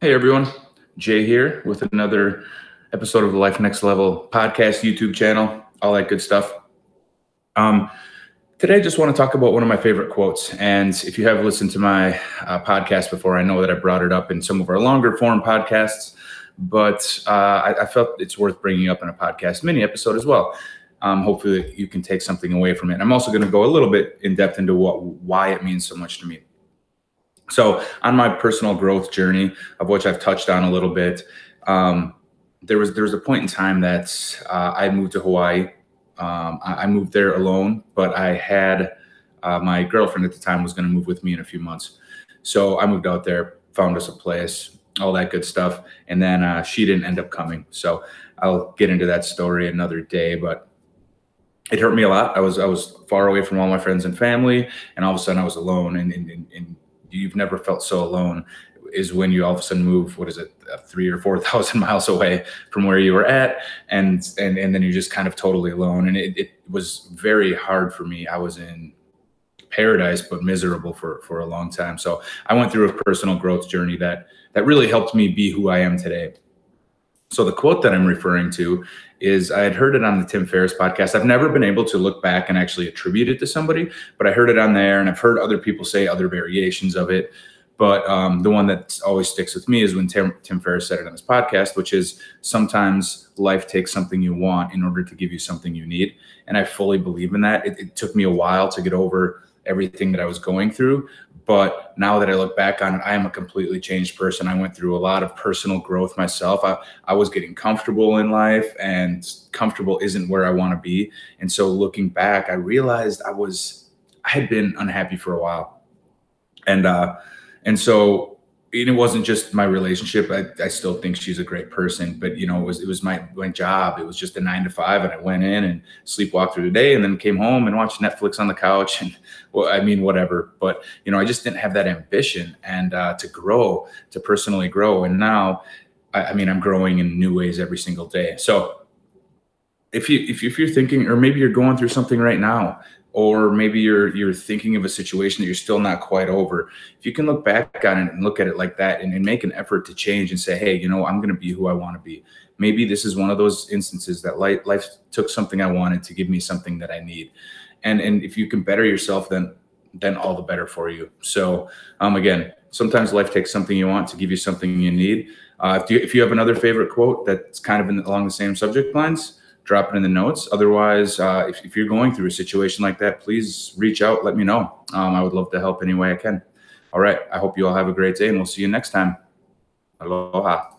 Hey everyone, Jay here with another episode of the Life Next Level podcast, YouTube channel, all that good stuff. Um, today, I just want to talk about one of my favorite quotes. And if you have listened to my uh, podcast before, I know that I brought it up in some of our longer form podcasts, but uh, I, I, felt it's worth bringing up in a podcast mini episode as well. Um, hopefully, you can take something away from it. I'm also going to go a little bit in depth into what why it means so much to me. So, on my personal growth journey, of which I've touched on a little bit, um, there was there was a point in time that uh, I moved to Hawaii. Um, I, I, moved there alone, but I had uh, my girlfriend at the time was going to move with me in a few months. So I moved out there, found us a place, all that good stuff, and then uh, she didn't end up coming. So I'll get into that story another day, but it hurt me a lot. I was I was far away from all my friends and family, and all of a sudden I was alone, and, and, and you've never felt so alone is when you all of a sudden move what is it uh, three or four thousand miles away from where you were at and and and then you're just kind of totally alone. And it, it was very hard for me. I was in paradise but miserable for for a long time. So i went through a personal growth journey that that really helped me be who i am today so the quote that i'm referring to is I had heard it on the Tim Ferriss podcast. I've never been able to look back and actually attribute it to somebody, but I heard it on there and I've heard other people say other variations of it. But um, the one that always sticks with me is when Tim, Tim Ferriss said it on his podcast, which is sometimes life takes something you want in order to give you something you need. And I fully believe in that. It, it took me a while to get over everything that I was going through. But now that I look back on it, I am a completely changed person. I went through a lot of personal growth myself. I, I was getting comfortable in life, and comfortable isn't where I want to be. And so looking back, I realized I was, I had been unhappy for a while. And, uh, and so it wasn't just my relationship. I, I still think she's a great person, but you know, it was it was my my job. It was just a nine to five, and I went in and sleepwalked through the day, and then came home and watched Netflix on the couch, and well, I mean, whatever. But you know, I just didn't have that ambition and uh, to grow, to personally grow. And now, I, I mean, I'm growing in new ways every single day. So if you if, you, if you're thinking, or maybe you're going through something right now or maybe you're you're thinking of a situation that you're still not quite over. If you can look back on it and look at it like that and, and make an effort to change and say hey you know i'm going to be who i want to be. Maybe this is one of those instances that life, life took something i wanted to give me something that i need. And and if you can better yourself then then all the better for you. So um again sometimes life takes something you want to give you something you need. Uh, if, you, if you have another favorite quote that's kind of in, along the same subject lines drop it in the notes. Otherwise, uh, if, if, you're going through a situation like that, please reach out. Let me know. Um, I would love to help any way I can. All right. I hope you all have a great day and we'll see you next time. Aloha.